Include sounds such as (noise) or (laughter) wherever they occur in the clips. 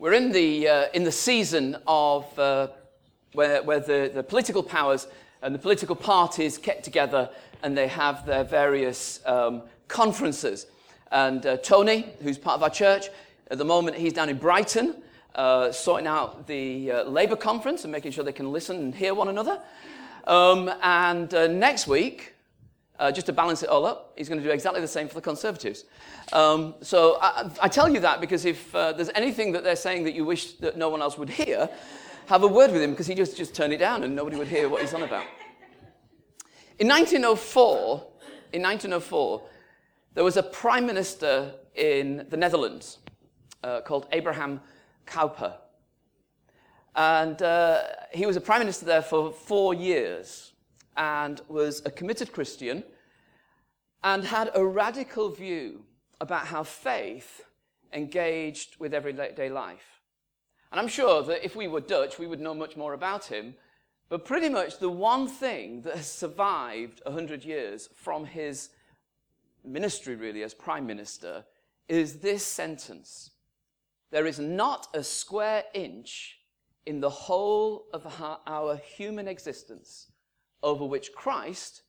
We're in the, uh, in the season of uh, where, where the, the political powers and the political parties get together and they have their various um, conferences. And uh, Tony, who's part of our church, at the moment he's down in Brighton uh, sorting out the uh, Labour conference and making sure they can listen and hear one another. Um, and uh, next week, uh, just to balance it all up, he's going to do exactly the same for the Conservatives. Um, so I, I, tell you that because if uh, there's anything that they're saying that you wish that no one else would hear, have a word with him because he just, just turned it down and nobody would hear what he's on about. In 1904, in 1904, there was a prime minister in the Netherlands uh, called Abraham Kuyper. And uh, he was a prime minister there for four years and was a committed Christian and had a radical view about how faith engaged with everyday life. And I'm sure that if we were Dutch, we would know much more about him. But pretty much the one thing that has survived 100 years from his ministry, really, as prime minister, is this sentence There is not a square inch in the whole of our human existence over which Christ,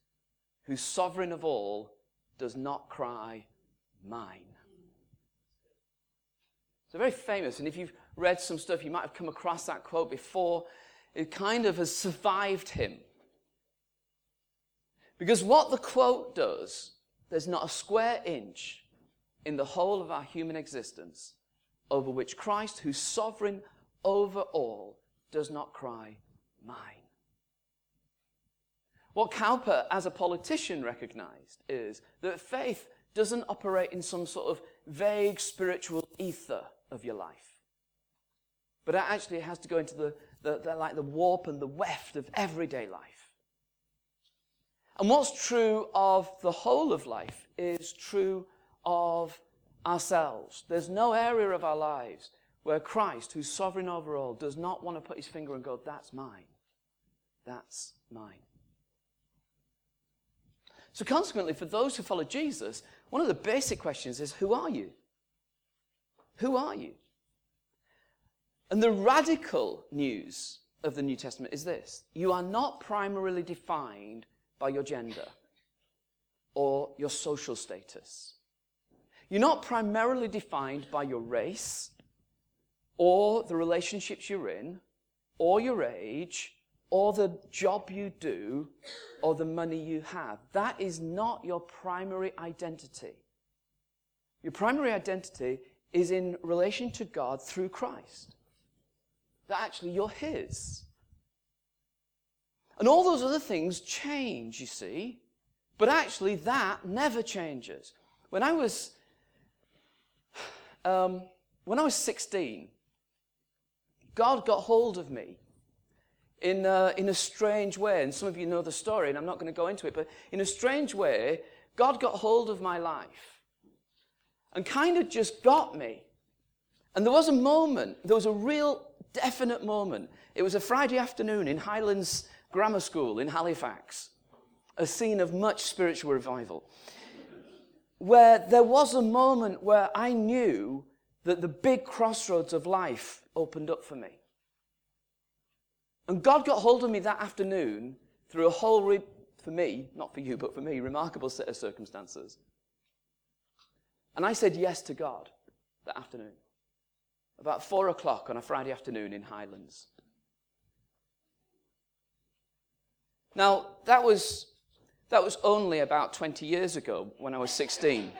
who's sovereign of all, does not cry, Mine. It's very famous, and if you've read some stuff, you might have come across that quote before. It kind of has survived him. Because what the quote does, there's not a square inch in the whole of our human existence over which Christ, who's sovereign over all, does not cry, Mine. What Kuyper, as a politician, recognized is that faith doesn't operate in some sort of vague spiritual ether of your life. But it actually has to go into the, the, the, like the warp and the weft of everyday life. And what's true of the whole of life is true of ourselves. There's no area of our lives where Christ, who's sovereign over all, does not want to put his finger and go, That's mine. That's mine. So, consequently, for those who follow Jesus, one of the basic questions is who are you? Who are you? And the radical news of the New Testament is this you are not primarily defined by your gender or your social status. You're not primarily defined by your race or the relationships you're in or your age or the job you do or the money you have. That is not your primary identity. Your primary identity is in relation to God through Christ. That actually you're His. And all those other things change, you see. But actually, that never changes. When I was, (sighs) um, when I was 16, God got hold of me in a, in a strange way. And some of you know the story, and I'm not going to go into it, but in a strange way, God got hold of my life and kind of just got me. And there was a moment, there was a real definite moment. It was a Friday afternoon in Highlands Grammar School in Halifax, a scene of much spiritual revival, where there was a moment where I knew that the big crossroads of life opened up for me. And God got hold of me that afternoon through a whole, re- for me, not for you, but for me, remarkable set of circumstances. And I said yes to God that afternoon, about four o'clock on a Friday afternoon in Highlands. Now, that was, that was only about 20 years ago when I was 16.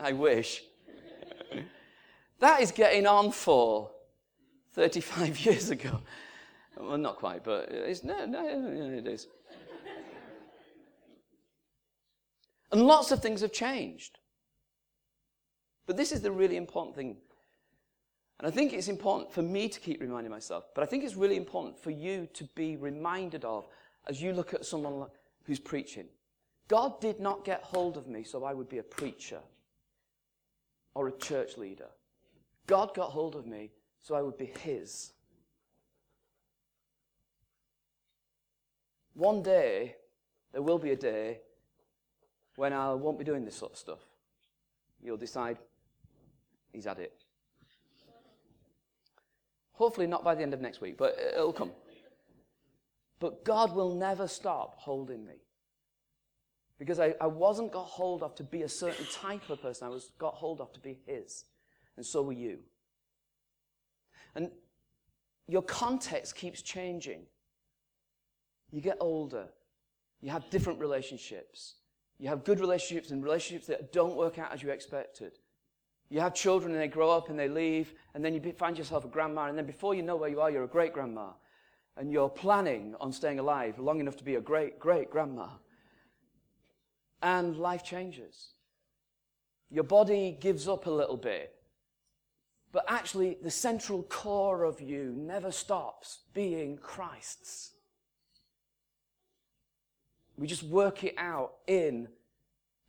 I wish. (laughs) that is getting on for 35 (laughs) years ago. Well, not quite, but it's, no, no, it is. And lots of things have changed. But this is the really important thing. And I think it's important for me to keep reminding myself, but I think it's really important for you to be reminded of as you look at someone who's preaching. God did not get hold of me so I would be a preacher or a church leader. God got hold of me so I would be His. One day, there will be a day when I won't be doing this sort of stuff. You'll decide, he's had it. Hopefully, not by the end of next week, but it'll come. But God will never stop holding me. Because I, I wasn't got hold of to be a certain type of person, I was got hold of to be His. And so were you. And your context keeps changing. You get older, you have different relationships. You have good relationships and relationships that don't work out as you expected. You have children and they grow up and they leave, and then you find yourself a grandma, and then before you know where you are, you're a great grandma. And you're planning on staying alive long enough to be a great, great grandma. And life changes. Your body gives up a little bit. But actually, the central core of you never stops being Christ's. We just work it out in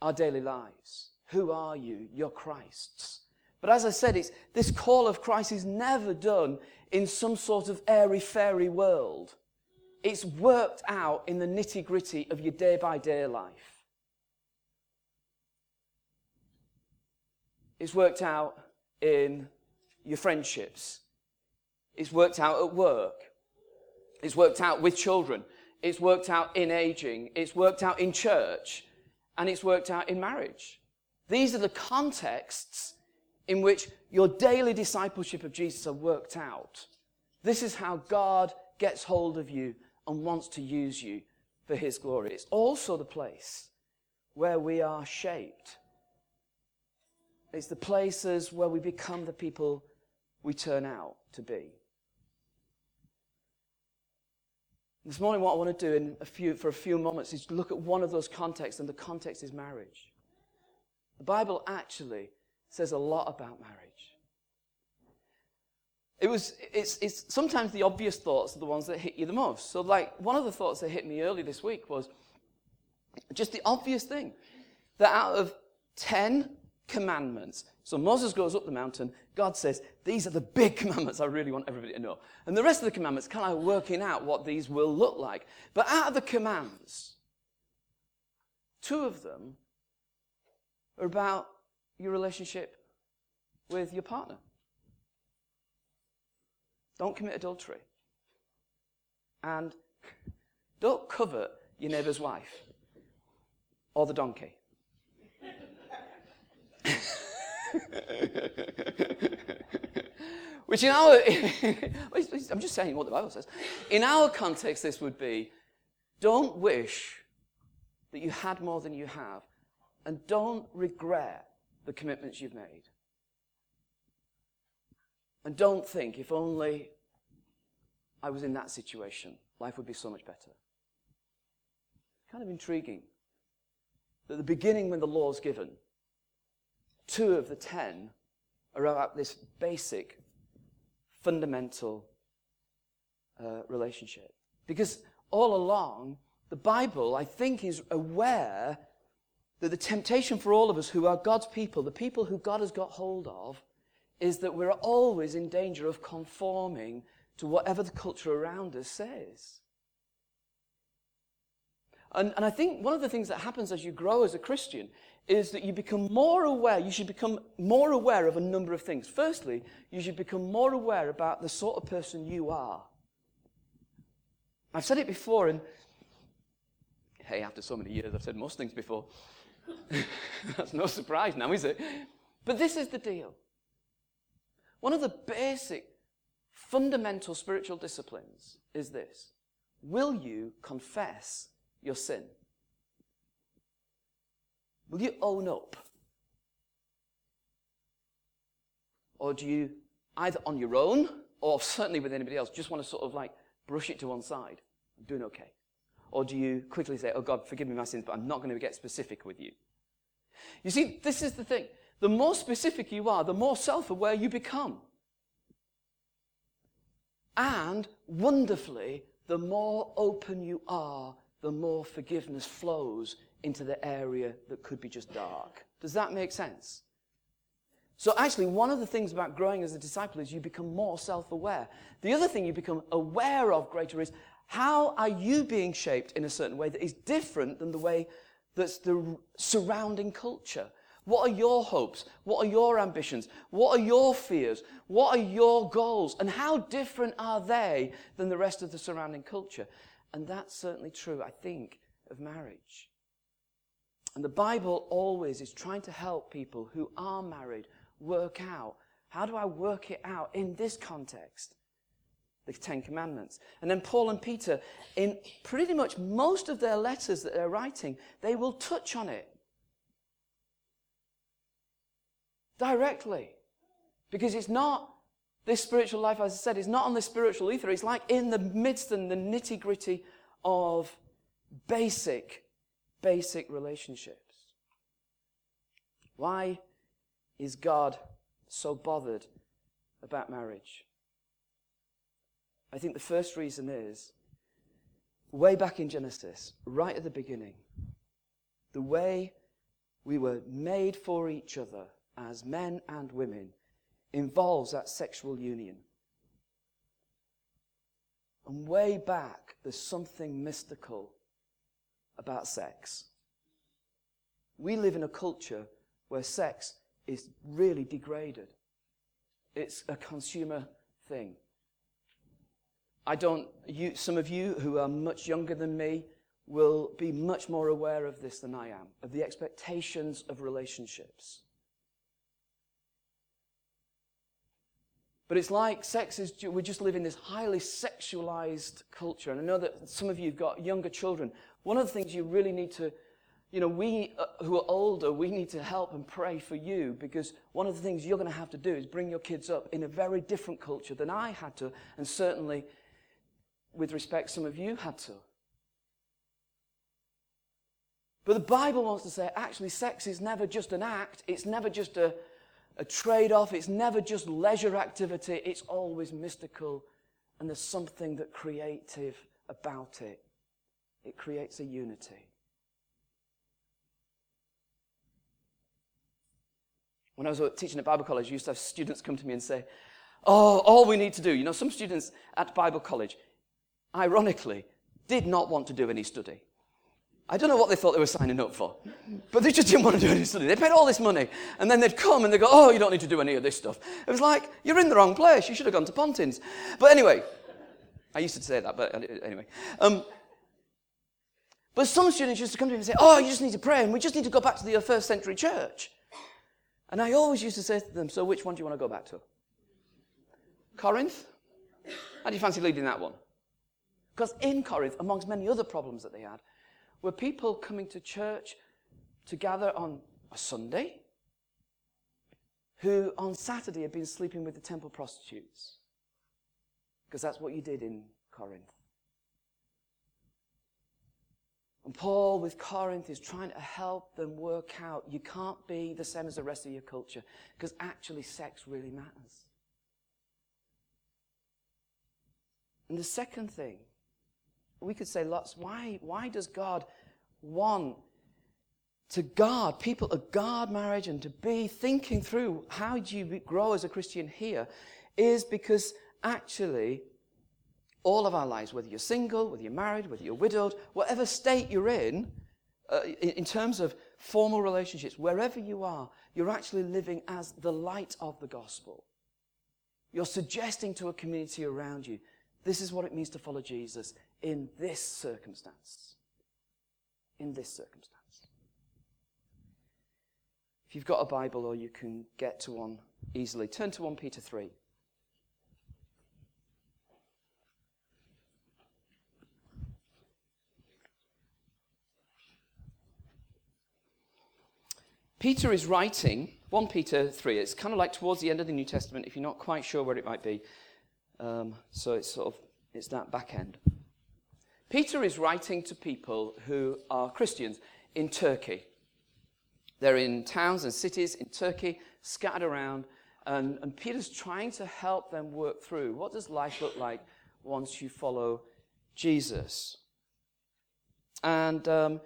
our daily lives. Who are you? You're Christ's. But as I said, it's, this call of Christ is never done in some sort of airy fairy world. It's worked out in the nitty gritty of your day by day life. It's worked out in your friendships. It's worked out at work. It's worked out with children. It's worked out in aging. It's worked out in church. And it's worked out in marriage. These are the contexts in which your daily discipleship of Jesus are worked out. This is how God gets hold of you and wants to use you for his glory. It's also the place where we are shaped. It's the places where we become the people we turn out to be. This morning, what I want to do in a few, for a few moments is look at one of those contexts, and the context is marriage. The Bible actually says a lot about marriage. It was, it's, it's sometimes the obvious thoughts are the ones that hit you the most. So, like, one of the thoughts that hit me early this week was just the obvious thing that out of 10 commandments, so Moses goes up the mountain. God says, These are the big (laughs) commandments I really want everybody to know. And the rest of the commandments, kind of working out what these will look like. But out of the commands, two of them are about your relationship with your partner. Don't commit adultery. And don't covet your neighbour's wife or the donkey. Which in our, (laughs) I'm just saying what the Bible says. In our context, this would be don't wish that you had more than you have, and don't regret the commitments you've made. And don't think, if only I was in that situation, life would be so much better. Kind of intriguing that the beginning, when the law is given, two of the ten are about this basic, fundamental uh, relationship. Because all along, the Bible, I think, is aware that the temptation for all of us who are God's people, the people who God has got hold of, is that we're always in danger of conforming to whatever the culture around us says. And, and I think one of the things that happens as you grow as a Christian is that you become more aware, you should become more aware of a number of things. Firstly, you should become more aware about the sort of person you are. I've said it before, and hey, after so many years, I've said most things before. (laughs) That's no surprise now, is it? But this is the deal. One of the basic, fundamental spiritual disciplines is this Will you confess your sin? Will you own up? Or do you, either on your own or certainly with anybody else, just want to sort of like brush it to one side? I'm doing okay. Or do you quickly say, Oh God, forgive me my sins, but I'm not going to get specific with you? You see, this is the thing. The more specific you are, the more self aware you become. And wonderfully, the more open you are, the more forgiveness flows into the area that could be just dark. Does that make sense? So, actually, one of the things about growing as a disciple is you become more self aware. The other thing you become aware of greater is how are you being shaped in a certain way that is different than the way that's the surrounding culture? What are your hopes? What are your ambitions? What are your fears? What are your goals? And how different are they than the rest of the surrounding culture? And that's certainly true, I think, of marriage. And the Bible always is trying to help people who are married work out how do I work it out in this context? The Ten Commandments. And then Paul and Peter, in pretty much most of their letters that they're writing, they will touch on it directly. Because it's not this spiritual life, as I said, is not on the spiritual ether. It's like in the midst and the nitty gritty of basic, basic relationships. Why is God so bothered about marriage? I think the first reason is way back in Genesis, right at the beginning, the way we were made for each other as men and women involves that sexual union. And way back, there's something mystical about sex. We live in a culture where sex is really degraded. It's a consumer thing. I don't, you, some of you who are much younger than me will be much more aware of this than I am, of the expectations of relationships. But it's like sex is, we just live in this highly sexualized culture. And I know that some of you have got younger children. One of the things you really need to, you know, we uh, who are older, we need to help and pray for you because one of the things you're going to have to do is bring your kids up in a very different culture than I had to, and certainly, with respect, some of you had to. But the Bible wants to say actually, sex is never just an act, it's never just a, a trade off. It's never just leisure activity, it's always mystical. And there's something that creative about it. It creates a unity. When I was teaching at Bible college, I used to have students come to me and say, Oh, all we need to do. You know, some students at Bible college, ironically, did not want to do any study. I don't know what they thought they were signing up for, but they just didn't want to do any study. They paid all this money, and then they'd come and they'd go, Oh, you don't need to do any of this stuff. It was like, You're in the wrong place. You should have gone to Pontins. But anyway, I used to say that, but anyway. Um, but some students used to come to me and say, Oh, you just need to pray, and we just need to go back to the uh, first century church. And I always used to say to them, So which one do you want to go back to? Corinth? How do you fancy leading that one? Because in Corinth, amongst many other problems that they had, were people coming to church to gather on a Sunday who on Saturday had been sleeping with the temple prostitutes. Because that's what you did in Corinth. And Paul with Corinth is trying to help them work out you can't be the same as the rest of your culture because actually sex really matters. And the second thing we could say lots. Why, why does God want to guard, people to guard marriage and to be thinking through how do you grow as a Christian here is because actually all of our lives, whether you're single, whether you're married, whether you're widowed, whatever state you're in, uh, in, in terms of formal relationships, wherever you are, you're actually living as the light of the gospel. You're suggesting to a community around you, this is what it means to follow Jesus in this circumstance. In this circumstance. If you've got a Bible or you can get to one easily, turn to 1 Peter 3. Peter is writing 1 Peter 3. It's kind of like towards the end of the New Testament, if you're not quite sure where it might be. Um, so it's sort of it's that back end. Peter is writing to people who are Christians in Turkey. They're in towns and cities in Turkey, scattered around, and, and Peter's trying to help them work through what does life look like once you follow Jesus. And um,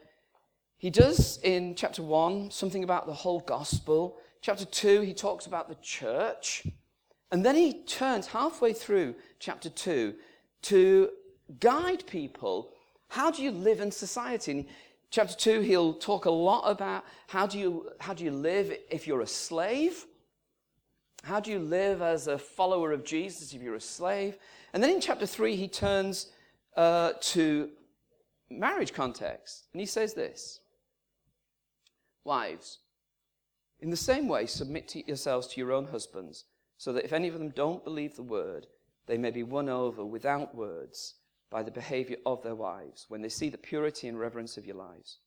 he does in chapter 1 something about the whole gospel. Chapter 2, he talks about the church. And then he turns halfway through chapter 2 to guide people. How do you live in society? In Chapter 2, he'll talk a lot about how do you, how do you live if you're a slave? How do you live as a follower of Jesus if you're a slave? And then in chapter 3, he turns uh, to marriage context. And he says this Wives, in the same way, submit to yourselves to your own husbands, so that if any of them don't believe the word, they may be won over without words by the behavior of their wives when they see the purity and reverence of your lives.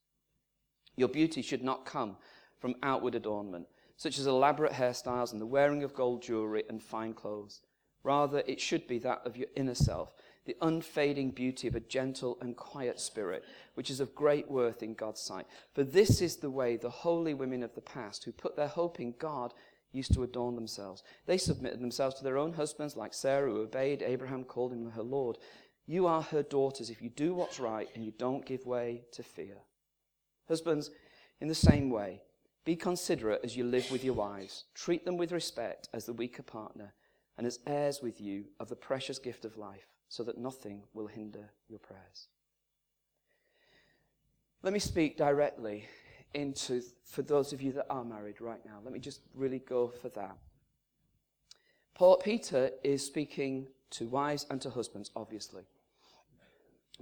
Your beauty should not come from outward adornment, such as elaborate hairstyles and the wearing of gold jewelry and fine clothes. Rather, it should be that of your inner self, the unfading beauty of a gentle and quiet spirit, which is of great worth in God's sight. For this is the way the holy women of the past, who put their hope in God, used to adorn themselves. They submitted themselves to their own husbands, like Sarah, who obeyed Abraham, called him her Lord. You are her daughters if you do what's right and you don't give way to fear. Husbands, in the same way, be considerate as you live with your wives. Treat them with respect as the weaker partner and as heirs with you of the precious gift of life so that nothing will hinder your prayers. Let me speak directly into, for those of you that are married right now, let me just really go for that. Paul, Peter is speaking to wives and to husbands, obviously.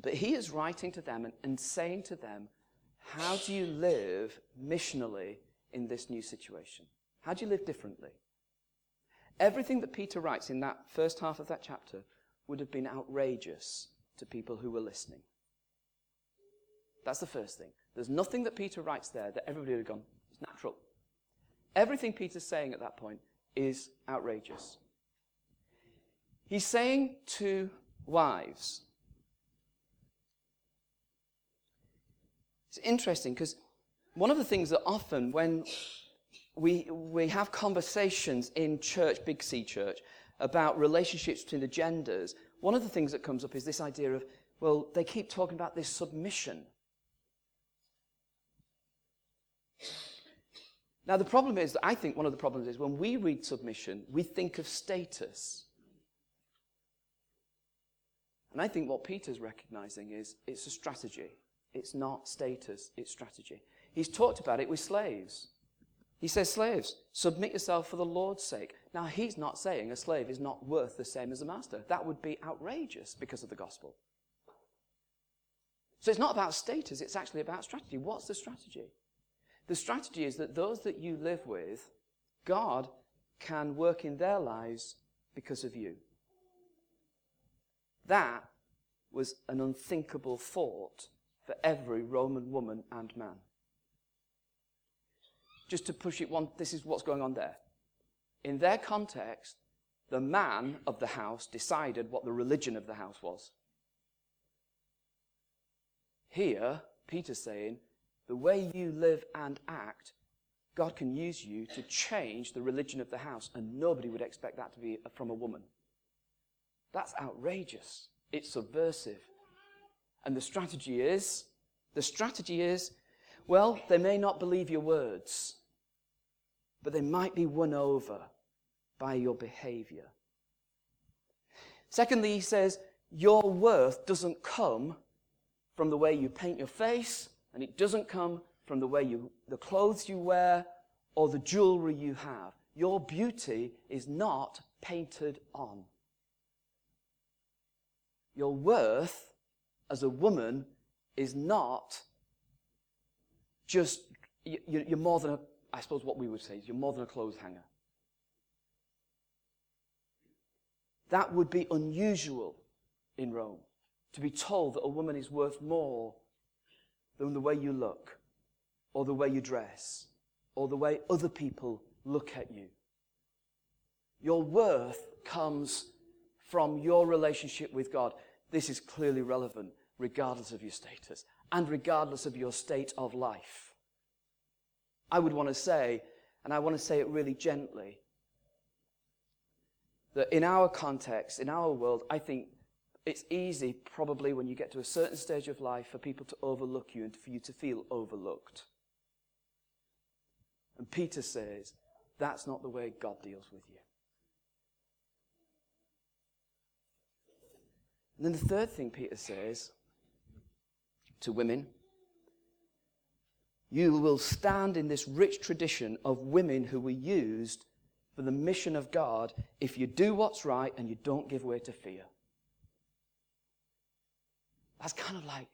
But he is writing to them and, and saying to them, how do you live missionally in this new situation? How do you live differently? Everything that Peter writes in that first half of that chapter would have been outrageous to people who were listening. That's the first thing. There's nothing that Peter writes there that everybody would have gone, it's natural. Everything Peter's saying at that point is outrageous. He's saying to wives, it's interesting because one of the things that often when we, we have conversations in church, Big C church, about relationships between the genders, one of the things that comes up is this idea of, well, they keep talking about this submission. Now, the problem is, I think one of the problems is when we read submission, we think of status. And I think what Peter's recognizing is it's a strategy. It's not status, it's strategy. He's talked about it with slaves. He says, Slaves, submit yourself for the Lord's sake. Now, he's not saying a slave is not worth the same as a master. That would be outrageous because of the gospel. So it's not about status, it's actually about strategy. What's the strategy? The strategy is that those that you live with, God can work in their lives because of you. That was an unthinkable thought for every Roman woman and man. Just to push it one, this is what's going on there. In their context, the man of the house decided what the religion of the house was. Here, Peter's saying, the way you live and act, God can use you to change the religion of the house, and nobody would expect that to be from a woman. That's outrageous. It's subversive. And the strategy is, the strategy is, well, they may not believe your words, but they might be won over by your behavior. Secondly, he says, your worth doesn't come from the way you paint your face, and it doesn't come from the way you, the clothes you wear or the jewelry you have. Your beauty is not painted on. Your worth as a woman is not just, you're more than a, I suppose what we would say is you're more than a clothes hanger. That would be unusual in Rome to be told that a woman is worth more than the way you look, or the way you dress, or the way other people look at you. Your worth comes from your relationship with God. This is clearly relevant regardless of your status and regardless of your state of life. I would want to say, and I want to say it really gently, that in our context, in our world, I think it's easy, probably, when you get to a certain stage of life, for people to overlook you and for you to feel overlooked. And Peter says, that's not the way God deals with you. And then the third thing Peter says to women you will stand in this rich tradition of women who were used for the mission of God if you do what's right and you don't give way to fear. That's kind of like,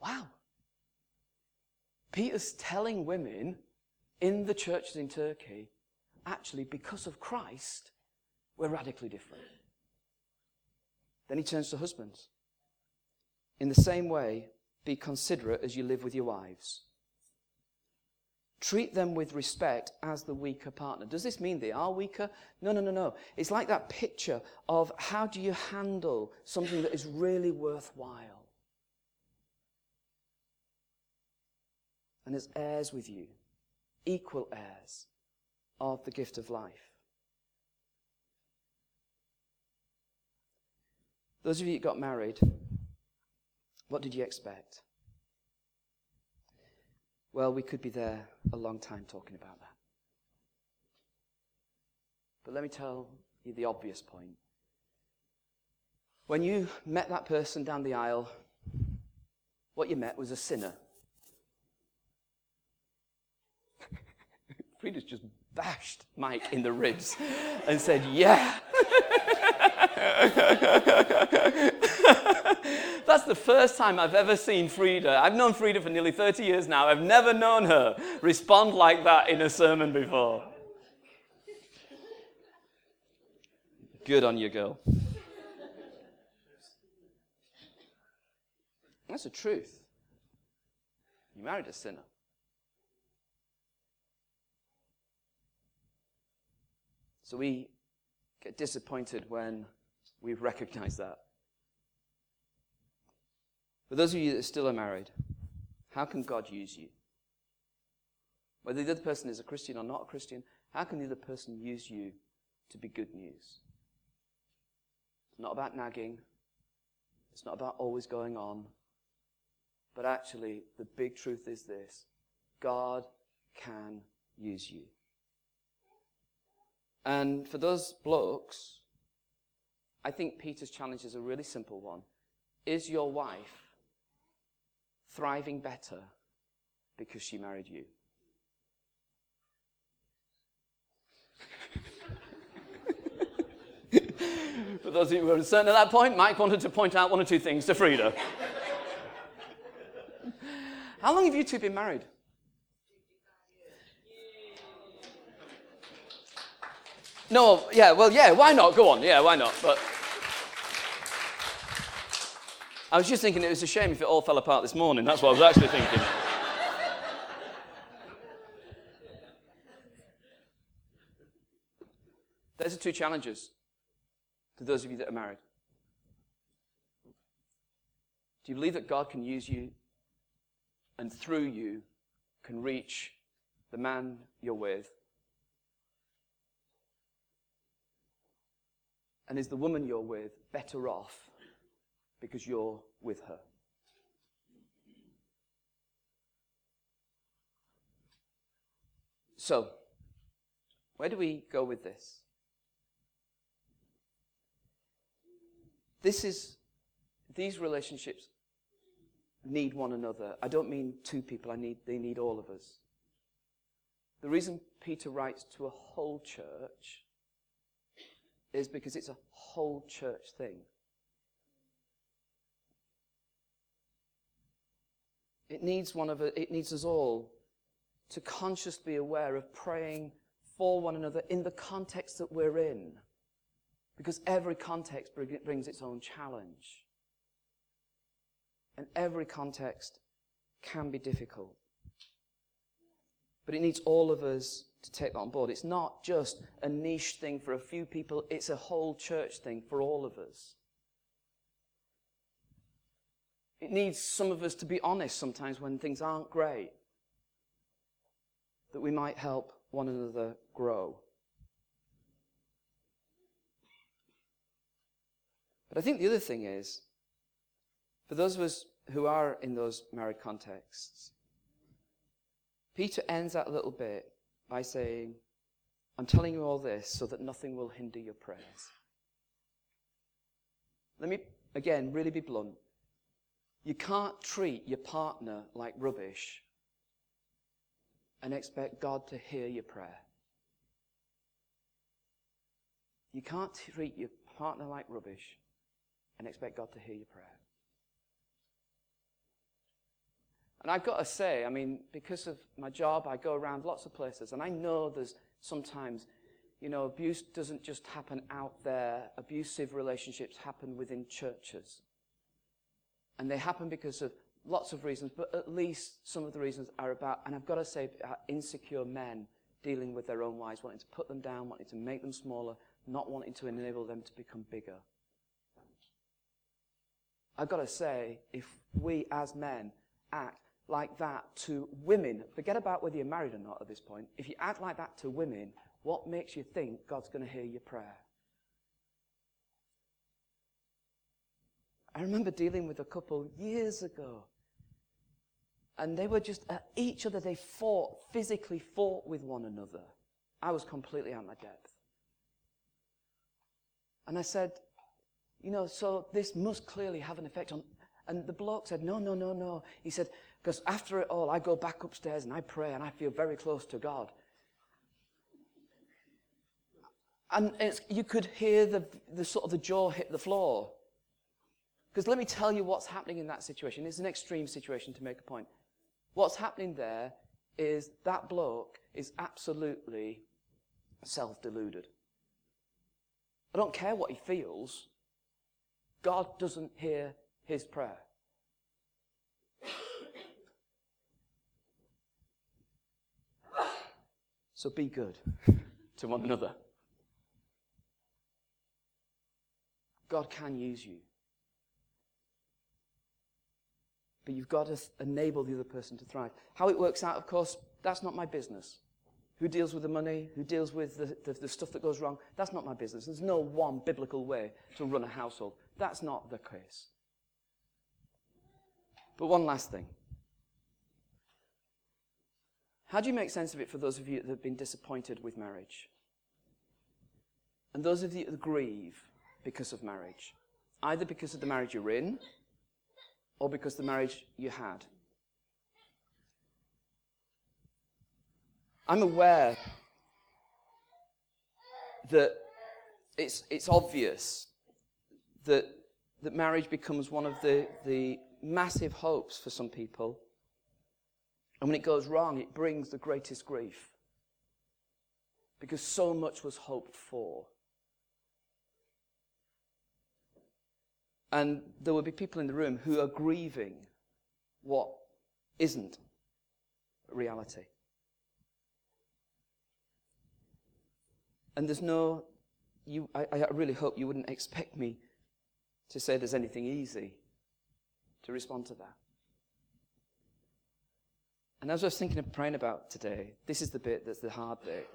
wow. Peter's telling women in the churches in Turkey, actually, because of Christ, we're radically different. Then he turns to husbands. In the same way, be considerate as you live with your wives. Treat them with respect as the weaker partner. Does this mean they are weaker? No, no, no, no. It's like that picture of how do you handle something that is really worthwhile. And as heirs with you, equal heirs of the gift of life. Those of you who got married, what did you expect? Well, we could be there a long time talking about that. But let me tell you the obvious point. When you met that person down the aisle, what you met was a sinner. (laughs) Frida's just bashed Mike in the ribs and said, Yeah. (laughs) (laughs) That's the first time I've ever seen Frida. I've known Frida for nearly 30 years now. I've never known her respond like that in a sermon before. Good on you, girl. That's the truth. You married a sinner. So we get disappointed when we recognize that. For those of you that still are married, how can God use you? Whether the other person is a Christian or not a Christian, how can the other person use you to be good news? It's not about nagging. It's not about always going on. But actually, the big truth is this God can use you. And for those blokes, I think Peter's challenge is a really simple one. Is your wife thriving better because she married you. (laughs) For those of you who are uncertain at that point, Mike wanted to point out one or two things to Frida. (laughs) How long have you two been married? No, yeah, well, yeah, why not? Go on, yeah, why not? But. I was just thinking it was a shame if it all fell apart this morning. That's what I was actually thinking. Those are two challenges to those of you that are married. Do you believe that God can use you and through you can reach the man you're with? And is the woman you're with better off because you're with her. So, where do we go with this? This is, these relationships need one another. I don't mean two people, I need, they need all of us. The reason Peter writes to a whole church is because it's a whole church thing. It needs one of it needs us all to consciously be aware of praying for one another in the context that we're in. Because every context brings its own challenge. And every context can be difficult. But it needs all of us to take that on board. It's not just a niche thing for a few people, it's a whole church thing for all of us. It needs some of us to be honest sometimes when things aren't great, that we might help one another grow. But I think the other thing is, for those of us who are in those married contexts, Peter ends that little bit by saying, I'm telling you all this so that nothing will hinder your prayers. Let me, again, really be blunt. You can't treat your partner like rubbish and expect God to hear your prayer. You can't treat your partner like rubbish and expect God to hear your prayer. And I've got to say, I mean, because of my job, I go around lots of places, and I know there's sometimes, you know, abuse doesn't just happen out there. Abusive relationships happen within churches. And they happen because of lots of reasons, but at least some of the reasons are about, and I've got to say, uh, insecure men dealing with their own wives, wanting to put them down, wanting to make them smaller, not wanting to enable them to become bigger. I've got to say, if we as men act like that to women, forget about whether you're married or not at this point, if you act like that to women, what makes you think God's going to hear your prayer? I remember dealing with a couple years ago. And they were just at each other, they fought, physically fought with one another. I was completely out of my depth. And I said, you know, so this must clearly have an effect on. And the bloke said, no, no, no, no. He said, because after it all, I go back upstairs and I pray and I feel very close to God. And you could hear the, the sort of the jaw hit the floor. Because let me tell you what's happening in that situation. It's an extreme situation to make a point. What's happening there is that bloke is absolutely self deluded. I don't care what he feels. God doesn't hear his prayer. (coughs) So be good (laughs) to one another. God can use you. But you've got to enable the other person to thrive. How it works out, of course, that's not my business. Who deals with the money? Who deals with the, the, the, stuff that goes wrong? That's not my business. There's no one biblical way to run a household. That's not the case. But one last thing. How do you make sense of it for those of you that have been disappointed with marriage? And those of you that grieve because of marriage? Either because of the marriage you're in, or because the marriage you had. I'm aware that it's, it's obvious that, that marriage becomes one of the, the massive hopes for some people. And when it goes wrong, it brings the greatest grief. Because so much was hoped for. And there will be people in the room who are grieving what isn't reality. And there's no, you, I, I really hope you wouldn't expect me to say there's anything easy to respond to that. And as I was thinking of praying about today, this is the bit that's the hard bit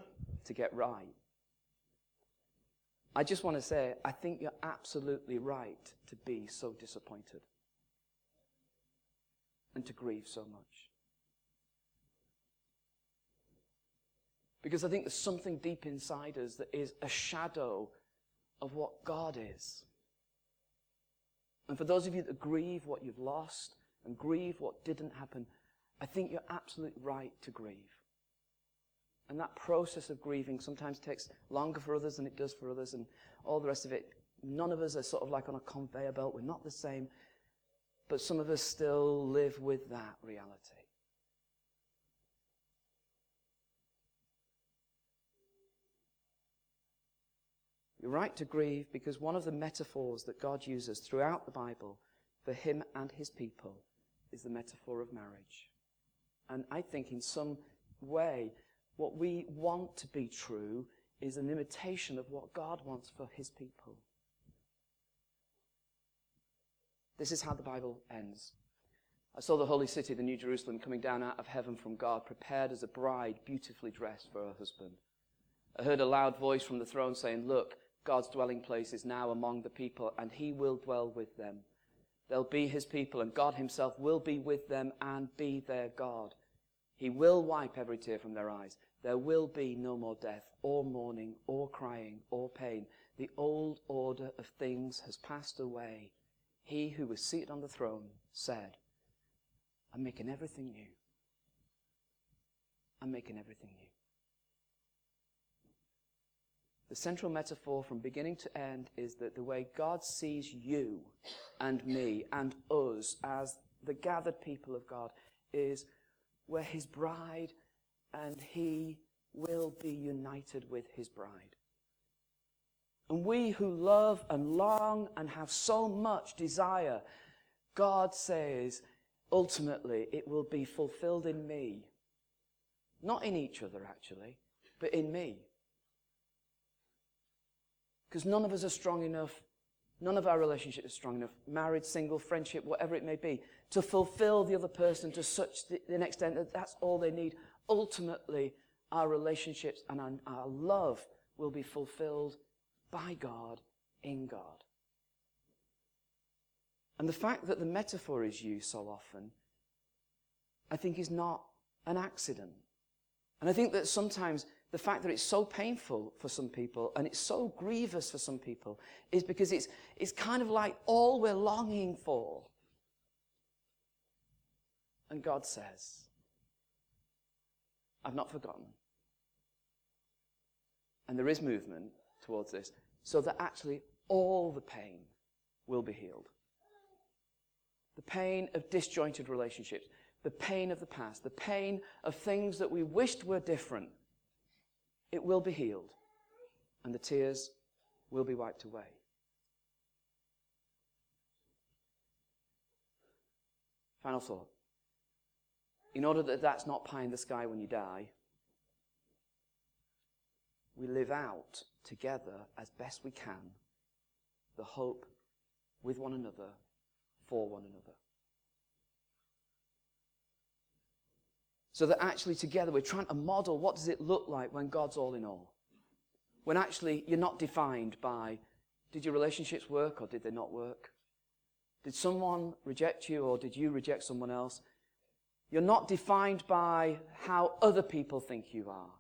to get right. I just want to say, I think you're absolutely right to be so disappointed and to grieve so much. Because I think there's something deep inside us that is a shadow of what God is. And for those of you that grieve what you've lost and grieve what didn't happen, I think you're absolutely right to grieve. And that process of grieving sometimes takes longer for others than it does for others, and all the rest of it. None of us are sort of like on a conveyor belt. We're not the same. But some of us still live with that reality. You're right to grieve because one of the metaphors that God uses throughout the Bible for him and his people is the metaphor of marriage. And I think in some way, what we want to be true is an imitation of what God wants for his people. This is how the Bible ends. I saw the holy city, the New Jerusalem, coming down out of heaven from God, prepared as a bride, beautifully dressed for her husband. I heard a loud voice from the throne saying, Look, God's dwelling place is now among the people, and he will dwell with them. They'll be his people, and God himself will be with them and be their God. He will wipe every tear from their eyes. There will be no more death, or mourning, or crying, or pain. The old order of things has passed away. He who was seated on the throne said, I'm making everything new. I'm making everything new. The central metaphor from beginning to end is that the way God sees you and me and us as the gathered people of God is we're his bride and he will be united with his bride. And we who love and long and have so much desire, God says, ultimately, it will be fulfilled in me. Not in each other, actually, but in me. Because none of us are strong enough, none of our relationship is strong enough, married, single, friendship, whatever it may be, to fulfill the other person to such the, the extent that that's all they need. Ultimately, our relationships and our, our love will be fulfilled by God in God. And the fact that the metaphor is used so often, I think, is not an accident. And I think that sometimes the fact that it's so painful for some people and it's so grievous for some people is because it's, it's kind of like all we're longing for. And God says, I've not forgotten. And there is movement towards this so that actually all the pain will be healed. The pain of disjointed relationships, the pain of the past, the pain of things that we wished were different it will be healed, and the tears will be wiped away. Final thought. In order that that's not pie in the sky when you die, we live out together as best we can the hope with one another, for one another. So that actually together we're trying to model what does it look like when God's all in all. When actually you're not defined by did your relationships work or did they not work? Did someone reject you or did you reject someone else? You're not defined by how other people think you are.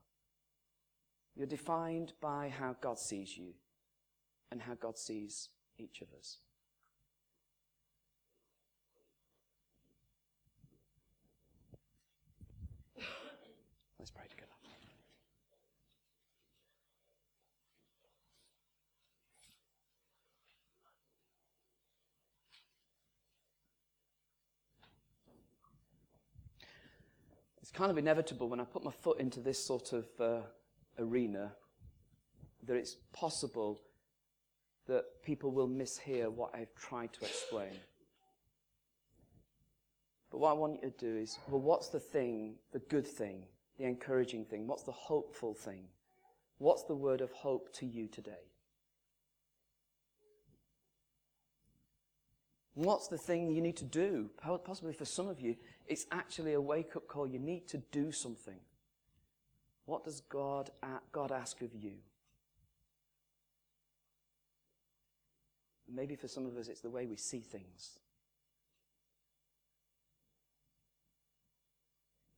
You're defined by how God sees you and how God sees each of us. Let's pray together. It's kind of inevitable when I put my foot into this sort of uh, arena that it's possible that people will mishear what I've tried to explain. But what I want you to do is, well, what's the thing, the good thing the encouraging thing? What's the hopeful thing? What's the word of hope to you today? What's the thing you need to do? Possibly for some of you, it's actually a wake up call. You need to do something. What does God, God ask of you? Maybe for some of us, it's the way we see things.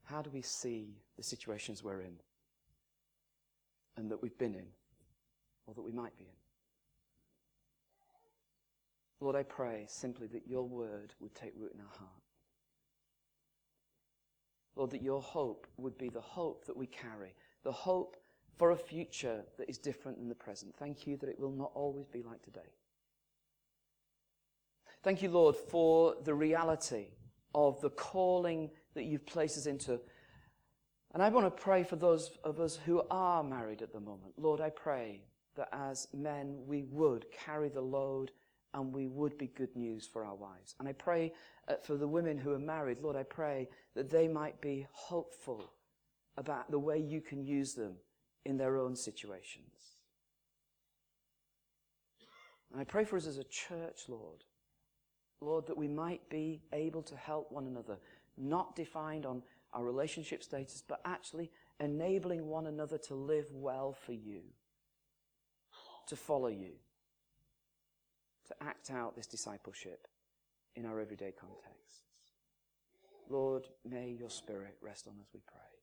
How do we see the situations we're in and that we've been in or that we might be in? Lord, I pray simply that your word would take root in our heart. Lord, that your hope would be the hope that we carry, the hope for a future that is different than the present. Thank you that it will not always be like today. Thank you, Lord, for the reality of the calling that you've placed us into. And I want to pray for those of us who are married at the moment. Lord, I pray that as men we would carry the load and we would be good news for our wives. And I pray uh, for the women who are married, Lord, I pray that they might be hopeful about the way you can use them in their own situations. And I pray for us as a church, Lord, Lord, that we might be able to help one another not defined on our relationship status, but actually enabling one another to live well for you, to follow you, to act out this discipleship in our everyday contexts. Lord, may your Spirit rest on us, we pray.